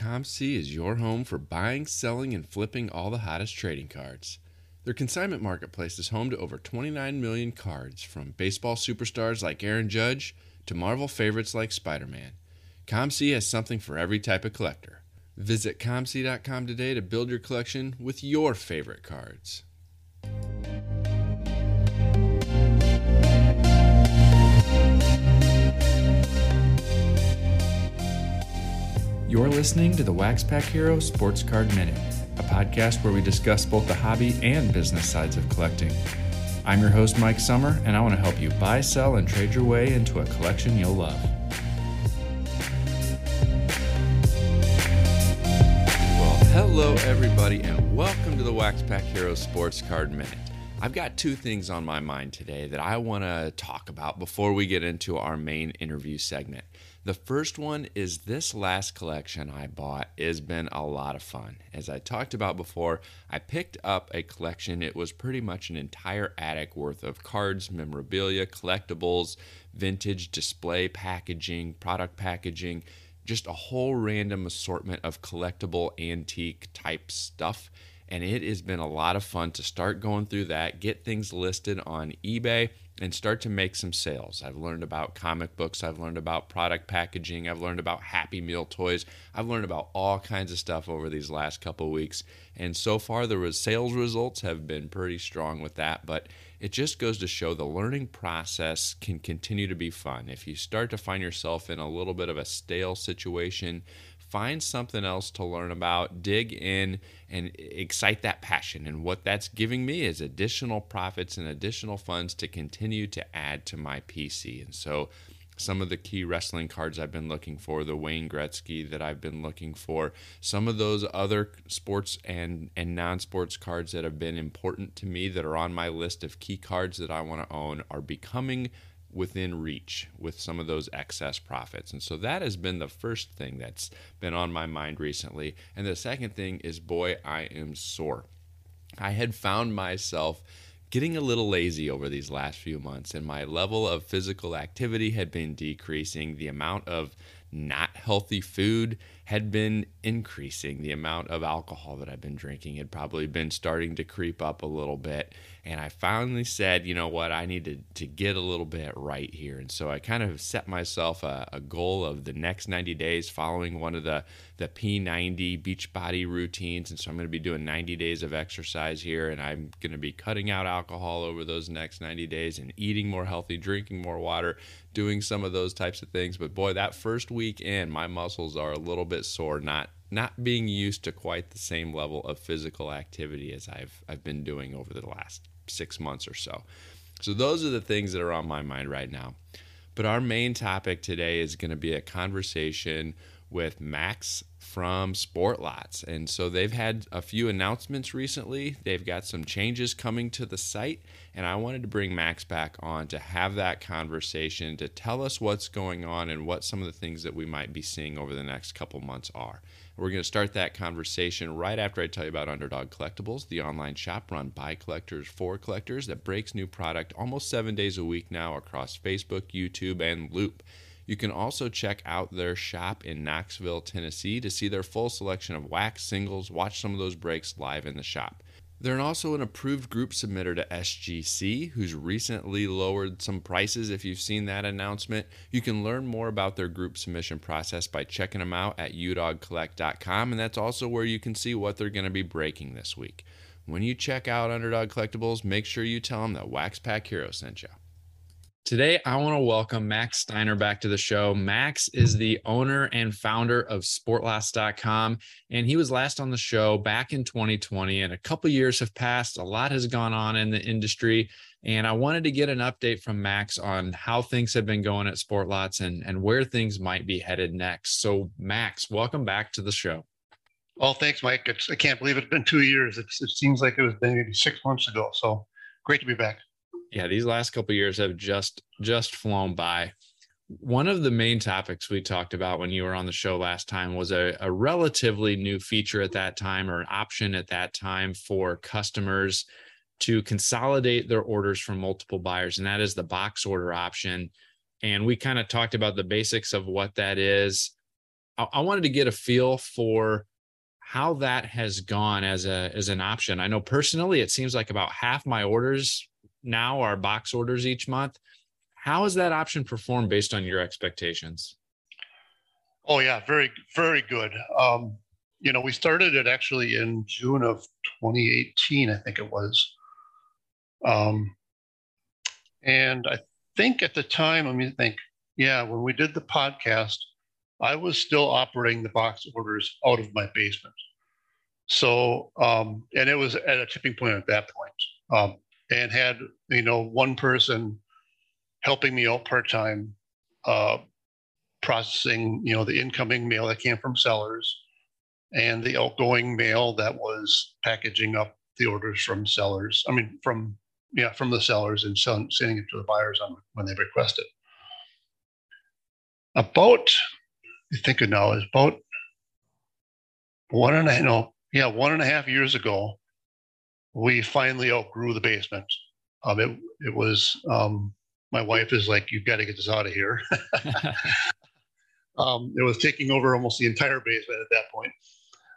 COMC is your home for buying, selling, and flipping all the hottest trading cards. Their consignment marketplace is home to over 29 million cards, from baseball superstars like Aaron Judge to Marvel favorites like Spider Man. COMC has something for every type of collector. Visit COMC.com today to build your collection with your favorite cards. You're listening to the Wax Pack Hero Sports Card Minute, a podcast where we discuss both the hobby and business sides of collecting. I'm your host, Mike Sommer, and I want to help you buy, sell, and trade your way into a collection you'll love. Well, hello, everybody, and welcome to the Wax Pack Hero Sports Card Minute. I've got two things on my mind today that I want to talk about before we get into our main interview segment. The first one is this last collection I bought has been a lot of fun. As I talked about before, I picked up a collection. It was pretty much an entire attic worth of cards, memorabilia, collectibles, vintage display packaging, product packaging, just a whole random assortment of collectible antique type stuff. And it has been a lot of fun to start going through that, get things listed on eBay and start to make some sales. I've learned about comic books, I've learned about product packaging, I've learned about Happy Meal toys, I've learned about all kinds of stuff over these last couple weeks. And so far, the sales results have been pretty strong with that, but it just goes to show the learning process can continue to be fun. If you start to find yourself in a little bit of a stale situation, find something else to learn about, dig in, and excite that passion. And what that's giving me is additional profits and additional funds to continue to add to my PC. And so, some of the key wrestling cards I've been looking for, the Wayne Gretzky that I've been looking for, some of those other sports and, and non sports cards that have been important to me that are on my list of key cards that I want to own are becoming within reach with some of those excess profits. And so that has been the first thing that's been on my mind recently. And the second thing is boy, I am sore. I had found myself getting a little lazy over these last few months, and my level of physical activity had been decreasing. The amount of not healthy food had been increasing. The amount of alcohol that I've been drinking had probably been starting to creep up a little bit. And I finally said, you know what, I need to, to get a little bit right here. And so I kind of set myself a, a goal of the next 90 days following one of the, the P90 Beachbody routines. And so I'm going to be doing 90 days of exercise here. And I'm going to be cutting out alcohol over those next 90 days and eating more healthy, drinking more water, doing some of those types of things. But boy, that first week in, my muscles are a little bit sore, not not being used to quite the same level of physical activity as I've I've been doing over the last six months or so. So those are the things that are on my mind right now. But our main topic today is going to be a conversation with Max from Sportlots. And so they've had a few announcements recently. They've got some changes coming to the site. And I wanted to bring Max back on to have that conversation, to tell us what's going on and what some of the things that we might be seeing over the next couple months are. We're going to start that conversation right after I tell you about Underdog Collectibles, the online shop run by collectors for collectors that breaks new product almost seven days a week now across Facebook, YouTube, and Loupe. You can also check out their shop in Knoxville, Tennessee to see their full selection of wax singles, watch some of those breaks live in the shop. They're also an approved group submitter to SGC, who's recently lowered some prices. If you've seen that announcement, you can learn more about their group submission process by checking them out at udogcollect.com, and that's also where you can see what they're going to be breaking this week. When you check out Underdog Collectibles, make sure you tell them that Wax Pack Hero sent you. Today, I want to welcome Max Steiner back to the show. Max is the owner and founder of Sportlots.com, and he was last on the show back in 2020. And a couple years have passed. A lot has gone on in the industry, and I wanted to get an update from Max on how things have been going at Sportlots and and where things might be headed next. So, Max, welcome back to the show. Well, thanks, Mike. It's, I can't believe it's been two years. It's, it seems like it was maybe six months ago. So great to be back yeah, these last couple years have just just flown by. One of the main topics we talked about when you were on the show last time was a, a relatively new feature at that time or an option at that time for customers to consolidate their orders from multiple buyers, and that is the box order option. And we kind of talked about the basics of what that is. I, I wanted to get a feel for how that has gone as a as an option. I know personally, it seems like about half my orders now are box orders each month. How has that option performed based on your expectations? Oh yeah, very very good. Um, you know, we started it actually in June of 2018, I think it was. Um, and I think at the time, I mean, think, yeah, when we did the podcast, I was still operating the box orders out of my basement. So, um, and it was at a tipping point at that point, um, and had you know one person helping me out part time, uh, processing you know the incoming mail that came from sellers, and the outgoing mail that was packaging up the orders from sellers. I mean, from yeah, from the sellers and sending it to the buyers on when they request it. About, I think of now, is about one and a no, yeah, one and a half years ago, we finally outgrew the basement. Um, it it was um, my wife is like, you've got to get this out of here. um, it was taking over almost the entire basement at that point.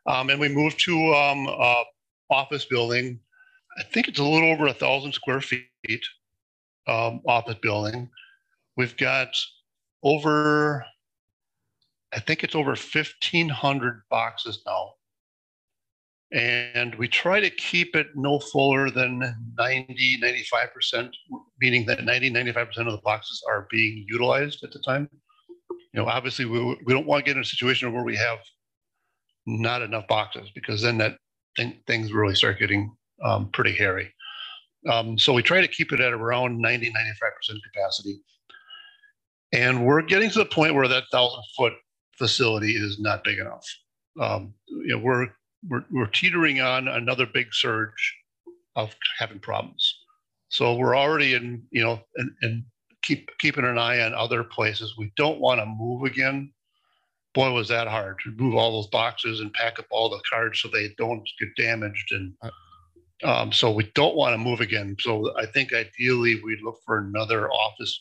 Um, and we moved to um, uh, office building. I think it's a little over a thousand square feet um, office building. We've got over, I think it's over 1,500 boxes now. And we try to keep it no fuller than 90, 95%, meaning that 90, 95% of the boxes are being utilized at the time. You know, obviously, we, we don't want to get in a situation where we have not enough boxes because then that th- things really start getting um, pretty hairy. Um, so we try to keep it at around 90, 95% capacity. And we're getting to the point where that thousand foot facility is not big enough. Um, you know, we're we're, we're teetering on another big surge of having problems. So we're already in, you know, and, and keep keeping an eye on other places. We don't want to move again. Boy, was that hard to move all those boxes and pack up all the cards so they don't get damaged. And um, so we don't want to move again. So I think ideally we'd look for another office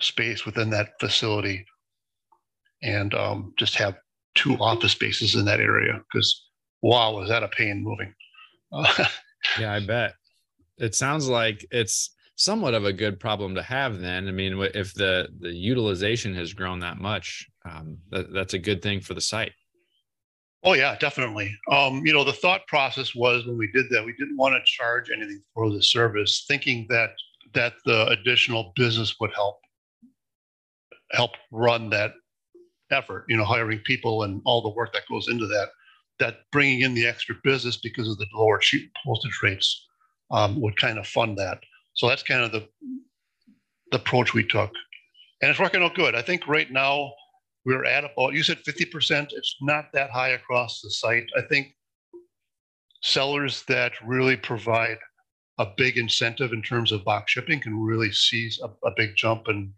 space within that facility and um, just have two office spaces in that area because wow, was that a pain moving? yeah, I bet. It sounds like it's somewhat of a good problem to have. Then, I mean, if the the utilization has grown that much, um, that, that's a good thing for the site. Oh yeah, definitely. Um, you know, the thought process was when we did that, we didn't want to charge anything for the service, thinking that that the additional business would help help run that effort, you know, hiring people and all the work that goes into that, that bringing in the extra business because of the lower sheet postage rates um, would kind of fund that. So that's kind of the, the approach we took. And it's working out good. I think right now we're at about, you said 50%. It's not that high across the site. I think sellers that really provide a big incentive in terms of box shipping can really see a, a big jump in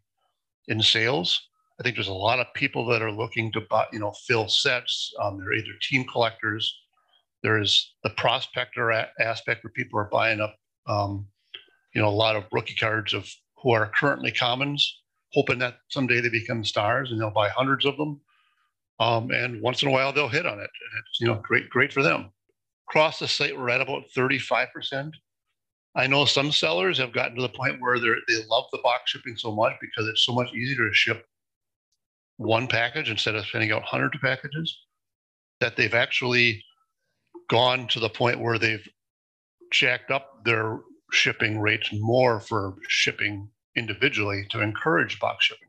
in sales. I think there's a lot of people that are looking to buy, you know, fill sets. Um, they're either team collectors. There's the prospector a- aspect where people are buying up, um, you know, a lot of rookie cards of who are currently commons, hoping that someday they become stars and they'll buy hundreds of them. Um, and once in a while they'll hit on it. It's you know great, great for them. Across the site, we're at about 35%. I know some sellers have gotten to the point where they love the box shipping so much because it's so much easier to ship one package instead of sending out hundreds of packages, that they've actually gone to the point where they've jacked up their shipping rates more for shipping individually to encourage box shipping.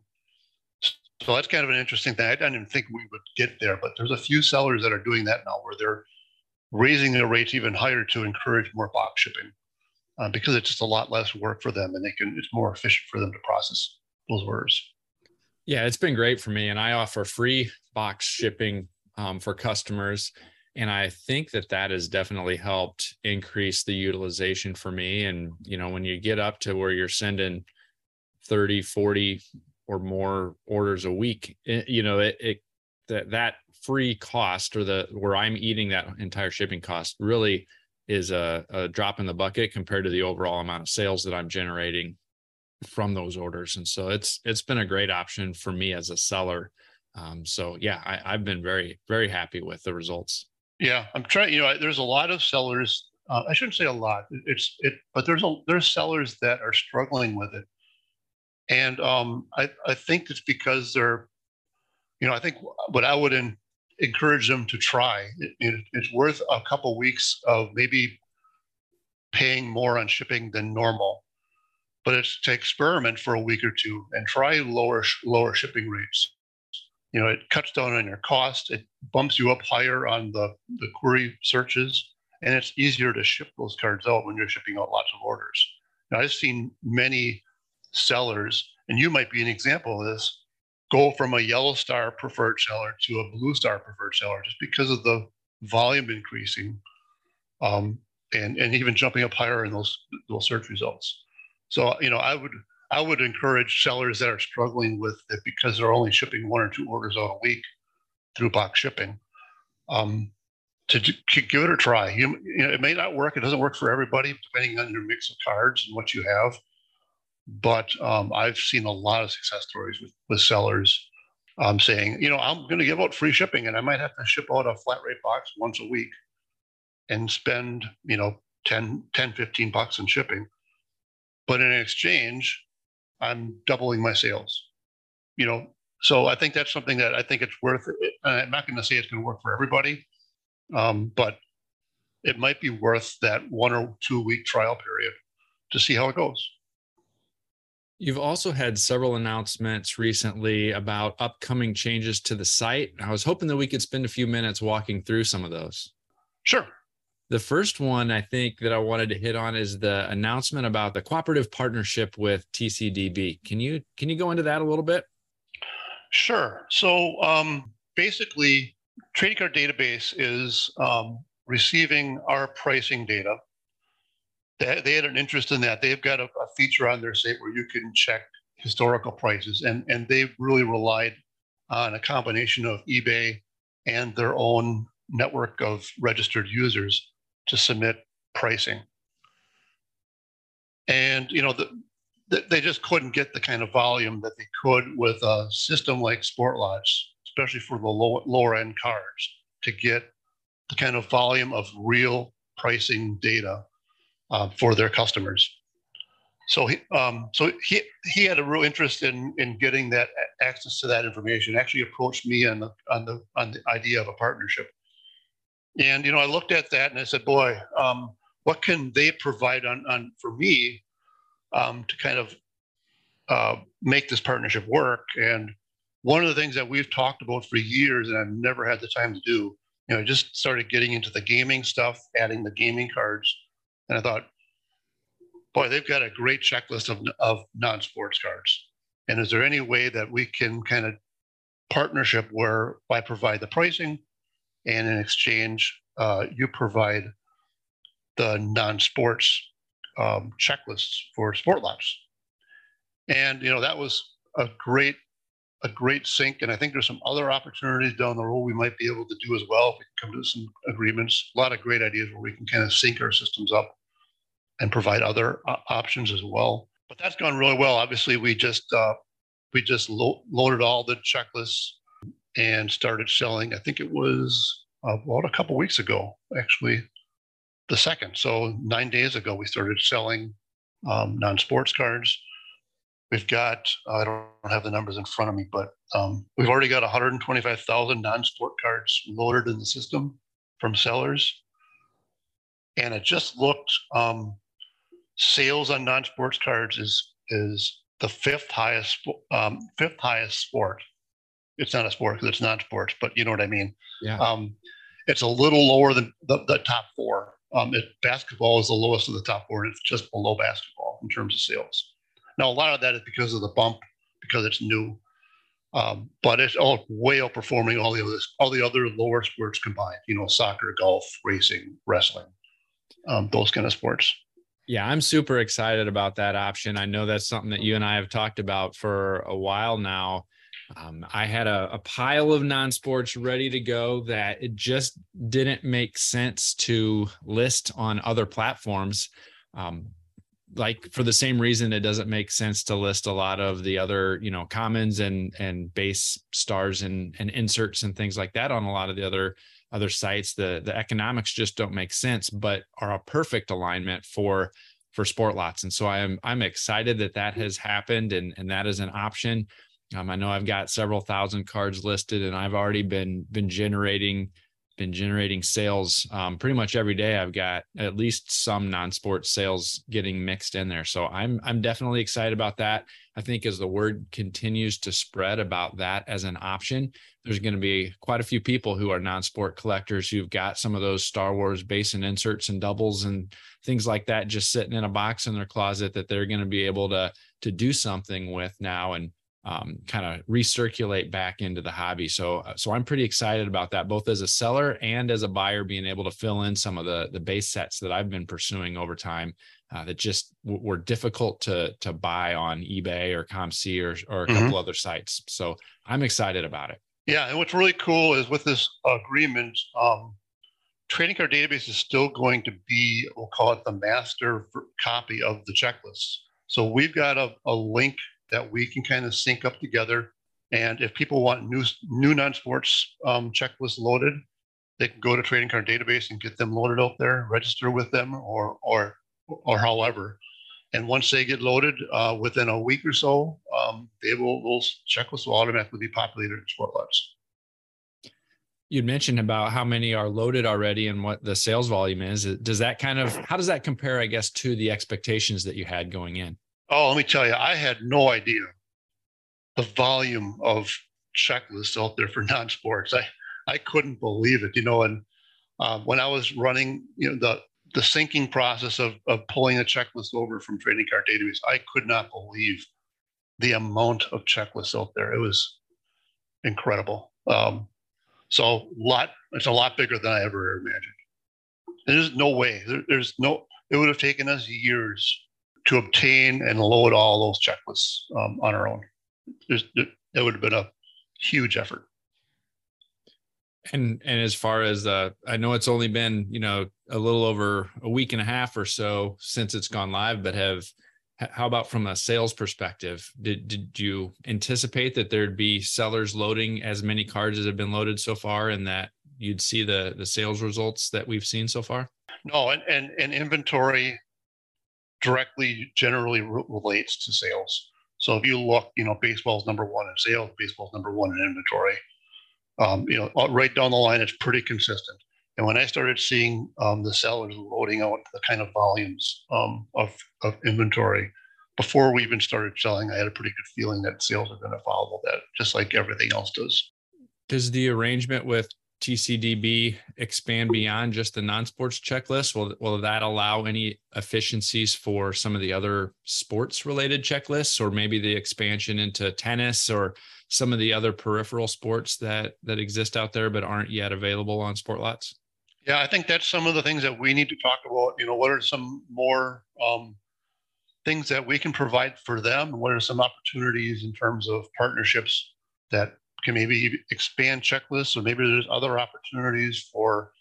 So that's kind of an interesting thing. I didn't think we would get there, but there's a few sellers that are doing that now where they're raising their rates even higher to encourage more box shipping uh, because it's just a lot less work for them and they can it's more efficient for them to process those orders. Yeah, it's been great for me, and I offer free box shipping um, for customers. And I think that that has definitely helped increase the utilization for me. And, you know, when you get up to where you're sending 30, 40 or more orders a week, it, you know, it, it that, that free cost or the where I'm eating that entire shipping cost really is a, a drop in the bucket compared to the overall amount of sales that I'm generating from those orders and so it's it's been a great option for me as a seller Um, so yeah, I, have been very, very happy with the results. Yeah, I'm trying. You know, there's a lot of sellers. Uh, I shouldn't say a lot. It's it, but there's a there's sellers that are struggling with it, and um, I I think it's because they're, you know, I think what I would in, encourage them to try. It, it, it's worth a couple weeks of maybe paying more on shipping than normal, but it's to experiment for a week or two and try lower lower shipping rates you know, it cuts down on your cost. It bumps you up higher on the, the query searches, and it's easier to ship those cards out when you're shipping out lots of orders. Now, I've seen many sellers, and you might be an example of this, go from a yellow star preferred seller to a blue star preferred seller just because of the volume increasing um, and, and even jumping up higher in those, those search results. So, you know, I would I would encourage sellers that are struggling with it because they're only shipping one or two orders out a week through box shipping um, to, to, give it a try. You, you, know, it may not work. It doesn't work for everybody, depending on your mix of cards and what you have. But um, I've seen a lot of success stories with, with sellers um, saying, you know, I'm going to give out free shipping and I might have to ship out a flat rate box once a week and spend, you know, 10, 10 15 bucks in shipping. But in exchange, I'm doubling my sales. You know, so I think that's something that I think it's worth. It. I'm not going to say it's going to work for everybody, um, but it might be worth that one or two week trial period to see how it goes. You've also had several announcements recently about upcoming changes to the site. I was hoping that we could spend a few minutes walking through some of those. Sure. The first one I think that I wanted to hit on is the announcement about the cooperative partnership with TCDB. Can you can you go into that a little bit? Sure. So um, basically, trading card database is um, receiving our pricing data. They, they, had an interest in that. They've got a, a feature on their site where you can check historical prices, and and they really relied on a combination of eBay and their own network of registered users to submit pricing. And you know, the, the, they just couldn't get the kind of volume that they could with a system like Sportlots, especially for the low, lower end cars, to get the kind of volume of real pricing data uh, for their customers. So he, um, so he, he had a real interest in in getting that access to that information. Actually, approached me on the on the on the idea of a partnership. And you know, I looked at that and I said, boy, um, what can they provide on, on for me um, to kind of uh, make this partnership work? And one of the things that we've talked about for years and I've never had the time to do, you know, I just started getting into the gaming stuff, adding the gaming cards. And I thought, boy, they've got a great checklist of, of non-sports cards. And is there any way that we can kind of partnership where I provide the pricing, and in exchange, uh, you provide the non-sports um, checklists for Sportlots. And you know that was a great a great sync, and I think there's some other opportunities down the road we might be able to do as well. If we can come to some agreements, a lot of great ideas where we can kind of sync our systems up and provide other uh, options as well. But that's gone really well. Obviously, we just uh, we just lo- loaded all the checklists and started selling. I think it was about a couple weeks ago, actually, the second. So nine days ago, we started selling um, non-sports cards. We've got I don't have the numbers in front of me, but um, we've already got 125,000 non-sport cards loaded in the system from sellers, and it just looked um, sales on non-sports cards is is the fifth highest um, fifth highest sport it's not a sport because it's not sports, but you know what I mean. Yeah. Um, it's a little lower than the, the top four. Um, it, basketball is the lowest of the top four, it's just below basketball in terms of sales. Now, a lot of that is because of the bump, because it's new, um, but it's all way outperforming all the others, all the other lower sports combined. You know, soccer, golf, racing, wrestling, um, those kind of sports. Yeah, I'm super excited about that option. I know that's something that you and I have talked about for a while now. Um, I had a, a pile of non sports ready to go that it just didn't make sense to list on other platforms. Um, like for the same reason it doesn't make sense to list a lot of the other you know commons and and base stars and and inserts and things like that on a lot of the other other sites. The the economics just don't make sense but are a perfect alignment for for sport lots. And so i'm i'm excited that that has happened and and that is an option um, i know i've got several thousand cards listed and i've already been been generating been generating sales um, pretty much every day. I've got at least some non-sports sales getting mixed in there, so I'm I'm definitely excited about that. I think as the word continues to spread about that as an option, there's going to be quite a few people who are non-sport collectors who've got some of those Star Wars base and inserts and doubles and things like that just sitting in a box in their closet that they're going to be able to to do something with now and um, kind of recirculate back into the hobby. So, uh, so I'm pretty excited about that, both as a seller and as a buyer, being able to fill in some of the the base sets that I've been pursuing over time uh, that just w- were difficult to to buy on eBay or COMC or or a mm-hmm. couple other sites. So I'm excited about it. Yeah, and what's really cool is with this agreement, um, Trading Card Database is still going to be, we'll call it the master copy of the checklist. So we've got a, a link that we can kind of sync up together. And if people want new new non-sports um, checklists loaded, they can go to trading card database and get them loaded out there, register with them, or or or however. And once they get loaded, uh, within a week or so, um, they will those checklists will automatically be populated in SportLots. You mentioned about how many are loaded already and what the sales volume is. Does that kind of how does that compare, I guess, to the expectations that you had going in? Oh, let me tell you, I had no idea the volume of checklists out there for non-sports. I I couldn't believe it, you know. And uh, when I was running, you know, the the syncing process of of pulling a checklist over from trading card database, I could not believe the amount of checklists out there. It was incredible. Um, so lot, it's a lot bigger than I ever imagined. There's no way. There, there's no. It would have taken us years to obtain and load all those checklists um, on our own. There's, that would have been a huge effort. And and as far as uh, I know, it's only been you know a little over a week and a half or so since it's gone live. But have how about from a sales perspective? Did did you anticipate that there'd be sellers loading as many cards as have been loaded so far, and that you'd see the the sales results that we've seen so far? No, and and, and inventory directly generally re- relates to sales. So if you look, you know, baseball's number one in sales, baseball's number one in inventory. Um, you know, right down the line, it's pretty consistent. And when I started seeing um, the sellers loading out the kind of volumes um, of, of inventory before we even started selling, I had a pretty good feeling that sales are going to follow that, just like everything else does. Does the arrangement with TCDB expand beyond just the non-sports checklist? Will will that allow any efficiencies for some of the other sports related checklists or maybe the expansion into tennis or some of the other peripheral sports that that exist out there but aren't yet available on SportLots? Yeah, I think that's some of the things that we need to talk about. You know, what are some more um, things that we can provide for them? What are some opportunities in terms of partnerships that can maybe expand checklists, or maybe there's other opportunities for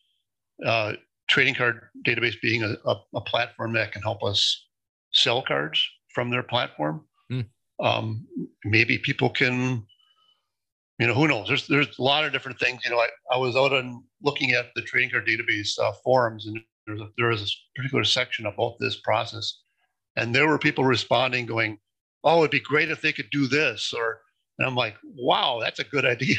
uh, trading card database being a, a, a, platform that can help us sell cards from their platform. Mm. Um, maybe people can, you know, who knows? There's there's a lot of different things. You know, I, I was out and looking at the trading card database uh, forums, and there's a, there was a particular section about this process, and there were people responding, going, "Oh, it'd be great if they could do this," or and I'm like, wow, that's a good idea.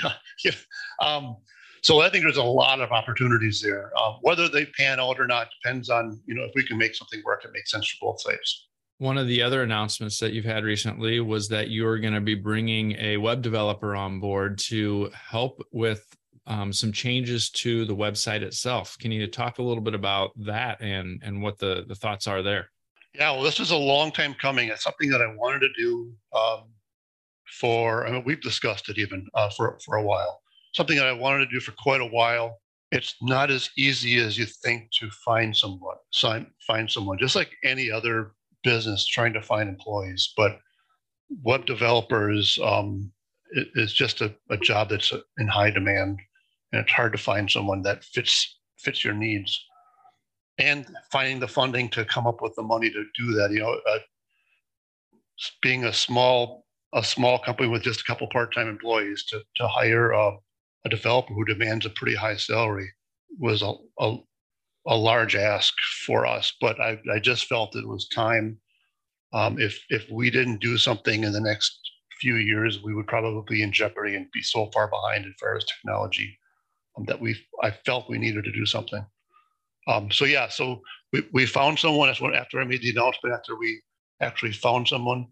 um, so I think there's a lot of opportunities there. Uh, whether they pan out or not depends on, you know, if we can make something work that makes sense for both sides. One of the other announcements that you've had recently was that you are going to be bringing a web developer on board to help with um, some changes to the website itself. Can you talk a little bit about that and and what the the thoughts are there? Yeah, well, this is a long time coming. It's something that I wanted to do um, for, I mean, we've discussed it even uh, for, for a while. Something that I wanted to do for quite a while. It's not as easy as you think to find someone, find someone, just like any other business trying to find employees. But web developers um, is just a, a job that's in high demand, and it's hard to find someone that fits fits your needs. and finding the funding to come up with the money to do that. You know, uh, being a small a small company with just a couple part-time employees to to hire a, a developer who demands a pretty high salary was a, a, a large ask for us. But I, I just felt it was time. Um, if if we didn't do something in the next few years, we would probably be in jeopardy and be so far behind far as technology um, that we I felt we needed to do something. Um, so yeah, so we, we found someone. That's when after I made the announcement, after we actually found someone,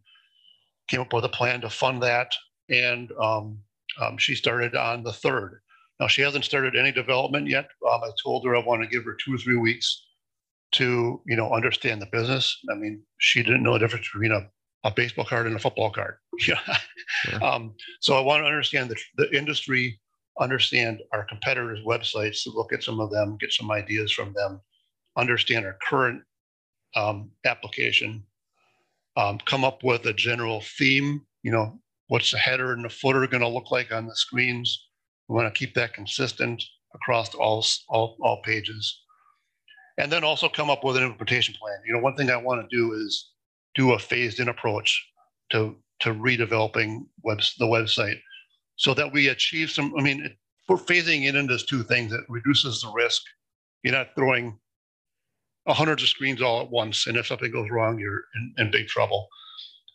came up with a plan to fund that, and um, um, she started on the third. Now she hasn't started any development yet. Um, I told her I want to give her two or three weeks to you know understand the business. I mean, she didn't know the difference between a, a baseball card and a football card. Yeah. Sure. Um, so I want to understand the, the industry, understand our competitors' websites, to look at some of them, get some ideas from them, understand our current um, application, um, come up with a general theme. You know, what's the header and the footer going to look like on the screens? We want to keep that consistent across all, all, all pages. And then also come up with an implementation plan. You know, one thing I want to do is do a phased in approach to, to redeveloping webs, the website so that we achieve some, I mean, it, we're phasing it into two things. It reduces the risk. You're not throwing hundreds of screens all at once. And if something goes wrong, you're in, in big trouble.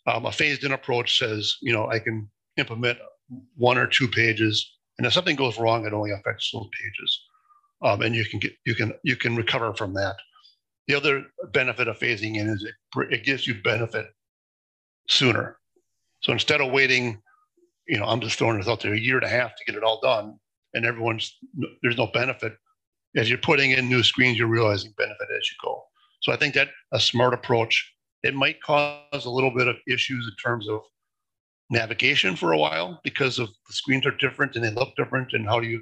Um, a phased in approach says, you know, I can implement one or two pages, and if something goes wrong, it only affects those pages, um, and you can get you can you can recover from that. The other benefit of phasing in is it, it gives you benefit sooner. So instead of waiting, you know, I'm just throwing this out there, a year and a half to get it all done, and everyone's there's no benefit. As you're putting in new screens, you're realizing benefit as you go. So I think that a smart approach it might cause a little bit of issues in terms of navigation for a while because of the screens are different and they look different and how do you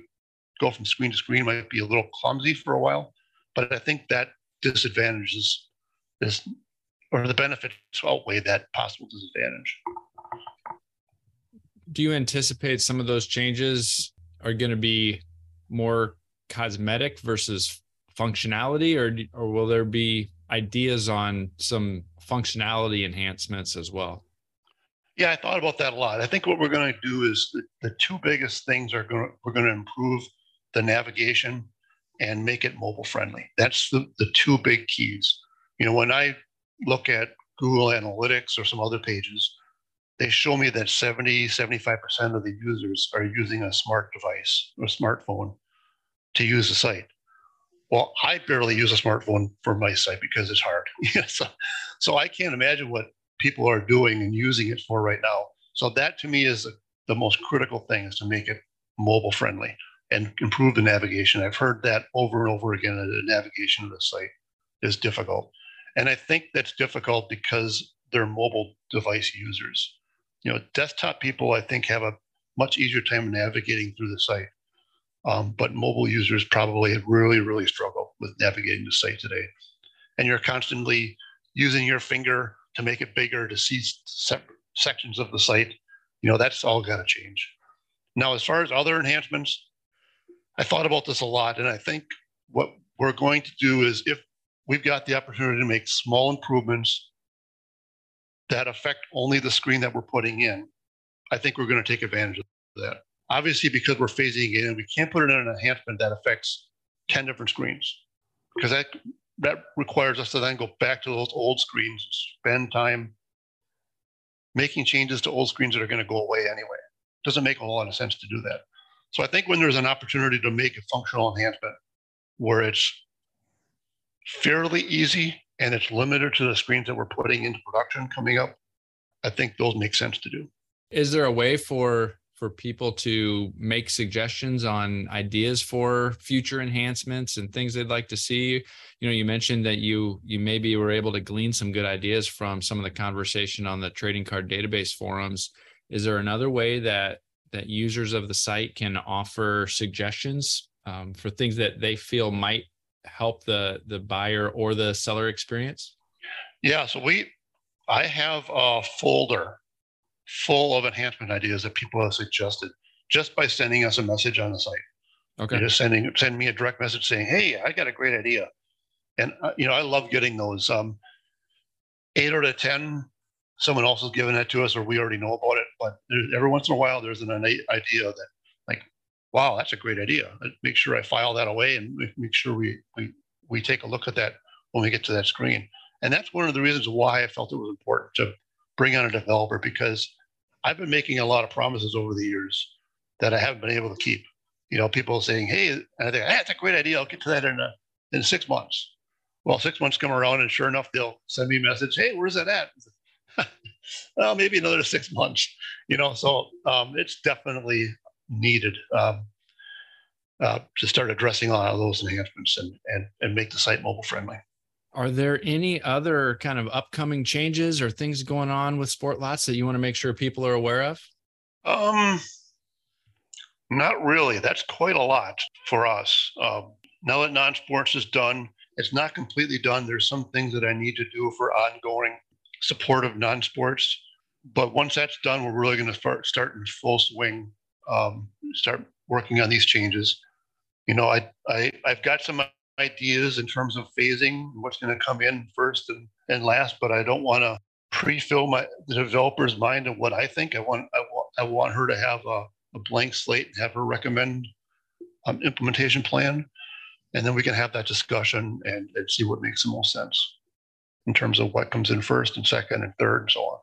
go from screen to screen might be a little clumsy for a while but i think that disadvantage is, is or the benefits outweigh that possible disadvantage do you anticipate some of those changes are going to be more cosmetic versus functionality or or will there be ideas on some functionality enhancements as well? Yeah, I thought about that a lot. I think what we're going to do is the, the two biggest things are going to we're going to improve the navigation and make it mobile friendly. That's the, the two big keys. You know, when I look at Google Analytics or some other pages, they show me that 70, 75% of the users are using a smart device or smartphone to use the site. Well, I barely use a smartphone for my site because it's hard. so, so I can't imagine what people are doing and using it for right now. So that to me is the, the most critical thing is to make it mobile friendly and improve the navigation. I've heard that over and over again. The navigation of the site is difficult, and I think that's difficult because they're mobile device users. You know, desktop people I think have a much easier time navigating through the site. Um, but mobile users probably really, really struggled with navigating the site today. And you're constantly using your finger to make it bigger to see sections of the site. You know, that's all got to change. Now, as far as other enhancements, I thought about this a lot. And I think what we're going to do is if we've got the opportunity to make small improvements that affect only the screen that we're putting in, I think we're going to take advantage of that. Obviously, because we're phasing it in, we can't put it in an enhancement that affects 10 different screens because that that requires us to then go back to those old screens, spend time making changes to old screens that are going to go away anyway. Doesn't make a whole lot of sense to do that. So I think when there's an opportunity to make a functional enhancement where it's fairly easy and it's limited to the screens that we're putting into production coming up, I think those make sense to do. Is there a way for for people to make suggestions on ideas for future enhancements and things they'd like to see. You know you mentioned that you you maybe were able to glean some good ideas from some of the conversation on the trading card database forums. Is there another way that that users of the site can offer suggestions um, for things that they feel might help the the buyer or the seller experience? Yeah so we i have a folder full of enhancement ideas that people have suggested just by sending us a message on the site. Okay. You're just sending send me a direct message saying, "Hey, I got a great idea," And uh, you know, I love getting those. Um, eight out of ten, someone else has given that to us, or we already know about it. But every once in a while, there's an innate idea that, like, wow, that's a great idea. Make sure I file that away and make sure we we we take a look at that when we get to that screen. And that's one of the reasons why I felt it was important to bring on a developer because I've been making a lot of promises over the years that I haven't been able to keep. You know, people saying, "Hey," and I think, "Hey, that's a great idea. I'll get to that in a, in six months." Well, six months come around, and sure enough, they'll send me a message. Hey, where's that at? well, maybe another six months. You know, so um, it's definitely needed um, uh, to start addressing a lot of those enhancements and and and make the site mobile friendly. Are there any other kind of upcoming changes or things going on with Sportlots that you want to make sure people are aware of? Um, not really. That's quite a lot for us. Um, now that non-sports is done, it's not completely done. There's some things that I need to do for ongoing support of non-sports. But once that's done, we're really going to start start in full swing. Um, start working on these changes. You know, I, I I've got some ideas in terms of phasing, what's going to come in first and, and last, but I don't want to pre-fill my the developer's mind of what I think. I want I want I want her to have a, a blank slate and have her recommend an implementation plan and then we can have that discussion and, and see what makes the most sense in terms of what comes in first and second and third and so on.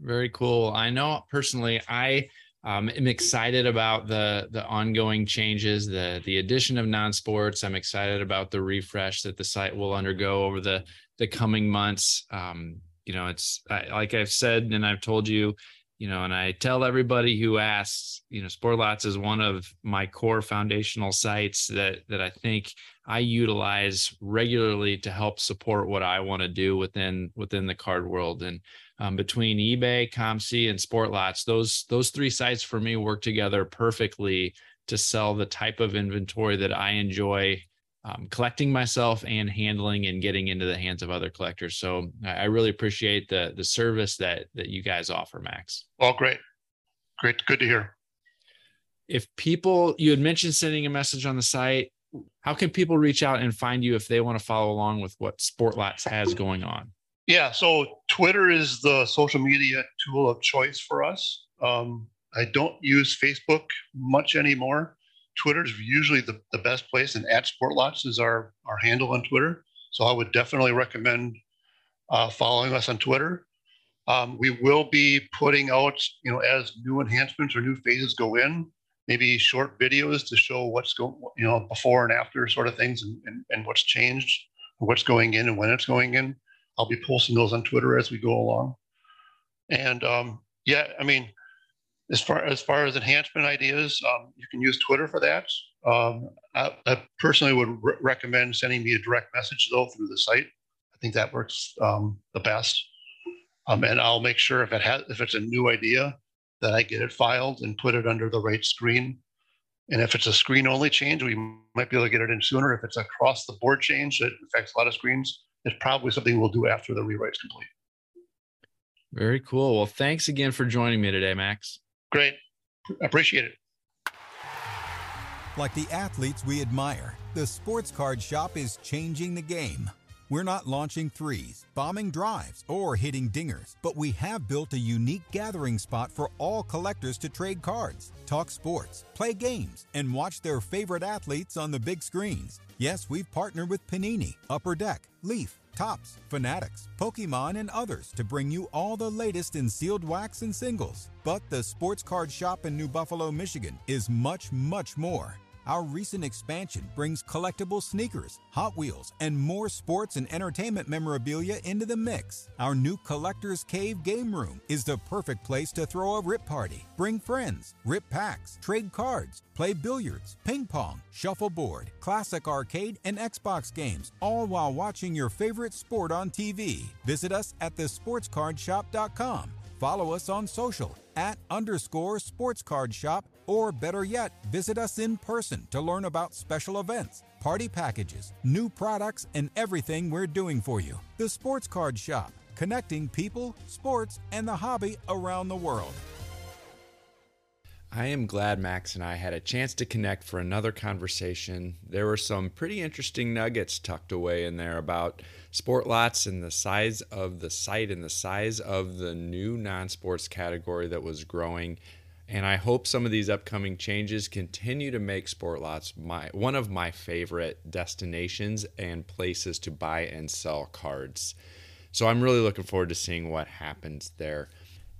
Very cool. I know personally, I um, am excited about the the ongoing changes, the the addition of non-sports. I'm excited about the refresh that the site will undergo over the the coming months. Um, you know, it's I, like I've said and I've told you, you know, and I tell everybody who asks, you know, Sportlots is one of my core foundational sites that that I think I utilize regularly to help support what I want to do within within the card world. And um, between eBay, COMC, and Sportlots, those those three sites for me work together perfectly to sell the type of inventory that I enjoy um, collecting myself and handling and getting into the hands of other collectors. So I really appreciate the the service that that you guys offer, Max. Well, great, great, good to hear. If people, you had mentioned sending a message on the site. How can people reach out and find you if they want to follow along with what Sportlots has going on? Yeah, so Twitter is the social media tool of choice for us. Um, I don't use Facebook much anymore. Twitter is usually the, the best place, and at Sportlots is our, our handle on Twitter. So I would definitely recommend uh, following us on Twitter. Um, we will be putting out, you know, as new enhancements or new phases go in, maybe short videos to show what's going, you know, before and after sort of things and, and, and what's changed, what's going in and when it's going in. I'll be posting those on Twitter as we go along. And um, yeah, I mean, as far as far as enhancement ideas, um, you can use Twitter for that. Um, I, I, personally would re- recommend sending me a direct message though through the site. I think that works um, the best. Um, and I'll make sure if it has if it's a new idea that I get it filed and put it under the right screen. And if it's a screen only change, we might be able to get it in sooner. If it's across the board change that affects a lot of screens, it's probably something we'll do after the rewrite's complete. Very cool. Well, thanks again for joining me today, Max. Great. Appreciate it. Like the athletes we admire, the Sports Card Shop is changing the game. We're not launching threes, bombing drives, or hitting dingers, but we have built a unique gathering spot for all collectors to trade cards, talk sports, play games, and watch their favorite athletes on the big screens. Yes, we've partnered with Panini, Upper Deck, Leaf, Topps, Fanatics, Pokemon, and others to bring you all the latest in sealed wax and singles. But the Sports Card Shop in New Buffalo, Michigan is much, much more. Our recent expansion brings collectible sneakers, Hot Wheels, and more sports and entertainment memorabilia into the mix. Our new Collector's Cave game room is the perfect place to throw a rip party, bring friends, rip packs, trade cards, play billiards, ping pong, shuffleboard, classic arcade, and Xbox games, all while watching your favorite sport on TV. Visit us at thesportscardshop.com. Follow us on social at underscore sports card shop, or better yet, visit us in person to learn about special events, party packages, new products, and everything we're doing for you. The Sports Card Shop, connecting people, sports, and the hobby around the world. I am glad Max and I had a chance to connect for another conversation. There were some pretty interesting nuggets tucked away in there about sport lots and the size of the site and the size of the new non sports category that was growing. And I hope some of these upcoming changes continue to make sport lots my one of my favorite destinations and places to buy and sell cards. So I'm really looking forward to seeing what happens there.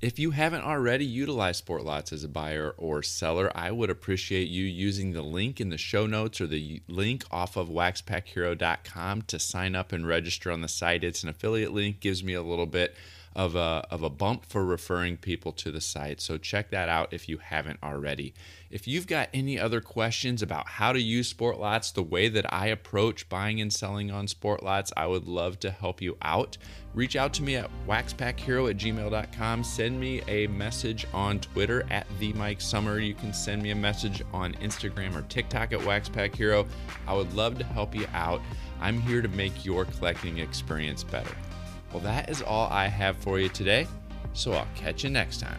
If you haven't already utilized Sport Lots as a buyer or seller, I would appreciate you using the link in the show notes or the link off of waxpackhero.com to sign up and register on the site. It's an affiliate link, gives me a little bit of a, of a bump for referring people to the site. So check that out if you haven't already. If you've got any other questions about how to use Sportlots, the way that I approach buying and selling on Sportlots, I would love to help you out. Reach out to me at waxpackhero at gmail.com. Send me a message on Twitter at the Mike Sommer. You can send me a message on Instagram or TikTok at waxpackhero. I would love to help you out. I'm here to make your collecting experience better. Well, that is all I have for you today, so I'll catch you next time.